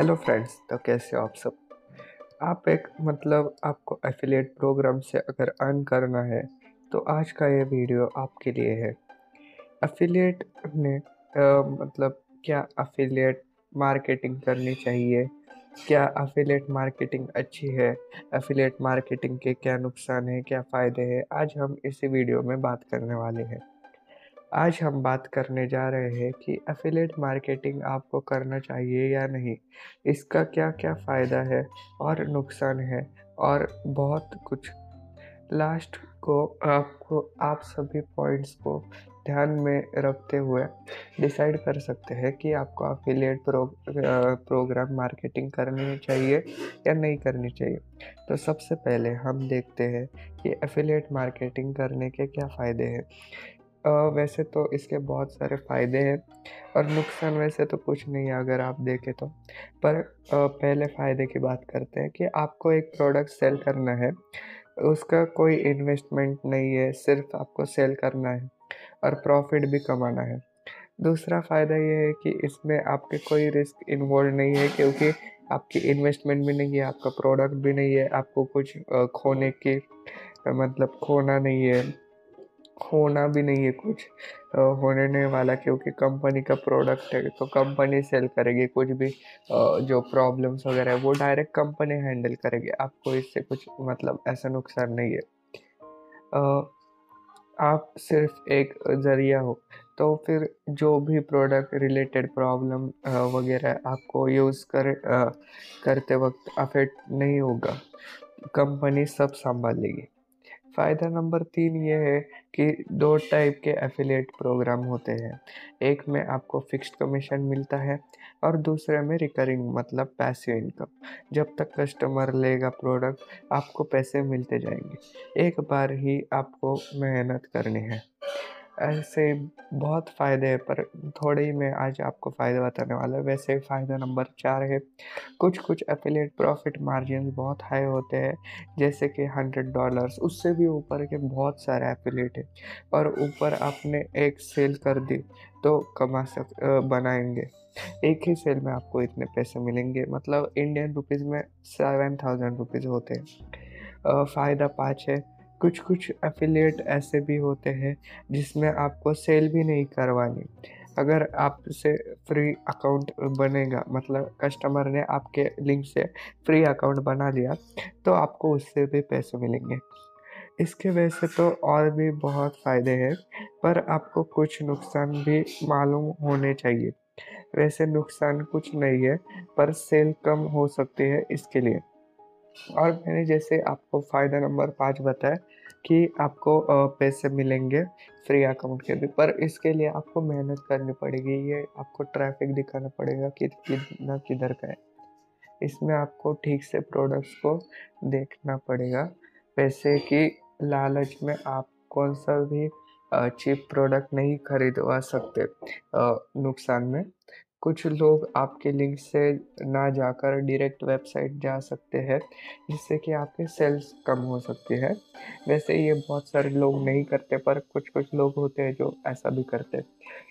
Hello friends तो कैसे हो आप सब? आप एक मतलब आपको एफिलिएट प्रोग्राम से अगर अर्न करना है तो आज का ये वीडियो आपके लिए है। एफिलिएट ने आ, मतलब क्या एफिलिएट मार्केटिंग करनी चाहिए? क्या एफिलिएट मार्केटिंग अच्छी है? एफिलिएट मार्केटिंग के क्या नुकसान है क्या फ़ायदे हैं? आज हम इसी वीडियो में बात करने वाले हैं। आज हम बात करने जा रहे हैं कि एफिलेट मार्केटिंग आपको करना चाहिए या नहीं। इसका क्या क्या फ़ायदा है और नुकसान है और बहुत कुछ। लास्ट को आपको, आप सभी पॉइंट्स को ध्यान में रखते हुए डिसाइड कर सकते हैं कि आपको अफिलिएट प्रो प्रोग्राम मार्केटिंग करनी चाहिए या नहीं करनी चाहिए। तो सबसे पहले हम देखते हैं कि एफिलिएट मार्केटिंग करने के क्या फ़ायदे हैं। वैसे तो इसके बहुत सारे फ़ायदे हैं और नुकसान वैसे तो कुछ नहीं है अगर आप देखें तो। पर पहले फ़ायदे की बात करते हैं कि आपको एक प्रोडक्ट सेल करना है, उसका कोई इन्वेस्टमेंट नहीं है, सिर्फ़ आपको सेल करना है और प्रॉफिट भी कमाना है। दूसरा फ़ायदा ये है कि इसमें आपके कोई रिस्क इन्वॉल्व नहीं है क्योंकि आपकी इन्वेस्टमेंट भी नहीं है, आपका प्रोडक्ट भी नहीं है, आपको कुछ खोने की मतलब खोना नहीं है। होना भी नहीं है कुछ होने नहीं वाला क्योंकि कंपनी का प्रोडक्ट है तो कंपनी सेल करेगी कुछ भी जो प्रॉब्लम्स वगैरह है, वो डायरेक्ट कंपनी हैंडल करेगी। आपको इससे कुछ मतलब ऐसा नुकसान नहीं है। आप सिर्फ़ एक ज़रिया हो तो फिर जो भी प्रोडक्ट रिलेटेड प्रॉब्लम वगैरह आपको यूज़ कर करते वक्त अफेक्ट नहीं होगा। कंपनी सब संभाल लेगी फ़ायदा नंबर तीन ये है कि दो टाइप के एफिलिएट प्रोग्राम होते हैं। एक में आपको फिक्स्ड कमीशन मिलता है और दूसरे में रिकरिंग मतलब पैसिव इनकम जब तक कस्टमर लेगा प्रोडक्ट आपको पैसे मिलते जाएँगे। एक बार ही आपको मेहनत करनी है। ऐसे बहुत फ़ायदे हैं, पर थोड़े ही मैं आज आपको फ़ायदा बताने वाला हूँ। वैसे फ़ायदा नंबर चार है कुछ कुछ एफिलिएट प्रॉफिट मार्जिन बहुत हाई होते हैं, जैसे कि हंड्रेड डॉलर्स उससे भी ऊपर के बहुत सारे एफिलिएट है, और ऊपर आपने एक सेल कर दी तो कमा सक बनाएँगे। एक ही सेल में आपको इतने पैसे मिलेंगे मतलब इंडियन रुपीज़ में सेवन थाउज़ेंड रुपीज़ होते हैं। फ़ायदा पाँच है कुछ कुछ एफिलिएट ऐसे भी होते हैं, जिसमें आपको सेल भी नहीं करवानी। अगर आपसे फ्री अकाउंट बनेगा मतलब कस्टमर ने आपके लिंक से फ्री अकाउंट बना लिया तो आपको उससे भी पैसे मिलेंगे। इसके वैसे तो और भी बहुत फ़ायदे हैं, पर आपको कुछ नुकसान भी मालूम होने चाहिए। वैसे नुकसान कुछ नहीं है, पर सेल कम हो सकती है इसके लिए। और मैंने जैसे आपको फ़ायदा नंबर पाँच बताया कि आपको पैसे मिलेंगे फ्री अकाउंट के भी पर इसके लिए आपको मेहनत करनी पड़ेगी, ये आपको ट्रैफ़िक दिखाना पड़ेगा कि कितना किधर का है। इसमें आपको ठीक से प्रोडक्ट्स को देखना पड़ेगा, पैसे की लालच में आप कौन सा भी चीप प्रोडक्ट नहीं खरीदवा सकते नुकसान में। कुछ लोग आपके लिंक से ना जाकर डायरेक्ट वेबसाइट जा सकते हैं, जिससे कि आपके सेल्स कम हो सकती है। वैसे ये बहुत सारे लोग नहीं करते, पर कुछ कुछ लोग होते हैं जो ऐसा भी करते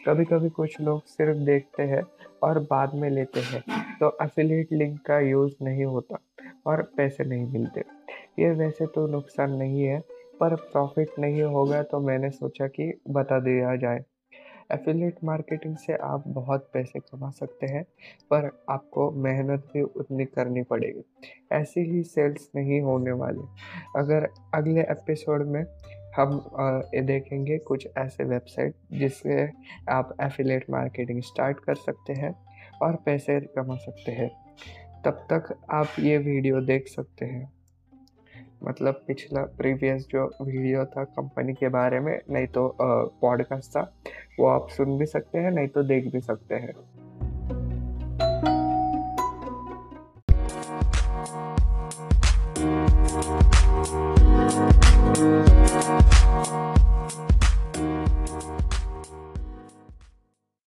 कभी कभी कुछ लोग सिर्फ़ देखते हैं और बाद में लेते हैं तो एफिलिएट लिंक का यूज़ नहीं होता और पैसे नहीं मिलते। ये वैसे तो नुकसान नहीं है, पर प्रॉफिट नहीं होगा तो मैंने सोचा कि बता दिया जाए। एफिलिएट मार्केटिंग से आप बहुत पैसे कमा सकते हैं, पर आपको मेहनत भी उतनी करनी पड़ेगी। ऐसी ही सेल्स नहीं होने वाले। अगर अगले एपिसोड में हम ये देखेंगे कुछ ऐसे वेबसाइट जिससे आप एफिलेट मार्केटिंग स्टार्ट कर सकते हैं और पैसे कमा सकते हैं। तब तक आप ये वीडियो देख सकते हैं। मतलब पिछला प्रीवियस जो वीडियो था कंपनी के बारे में, नहीं तो पॉडकास्ट था वो आप सुन भी सकते हैं नहीं तो देख भी सकते हैं।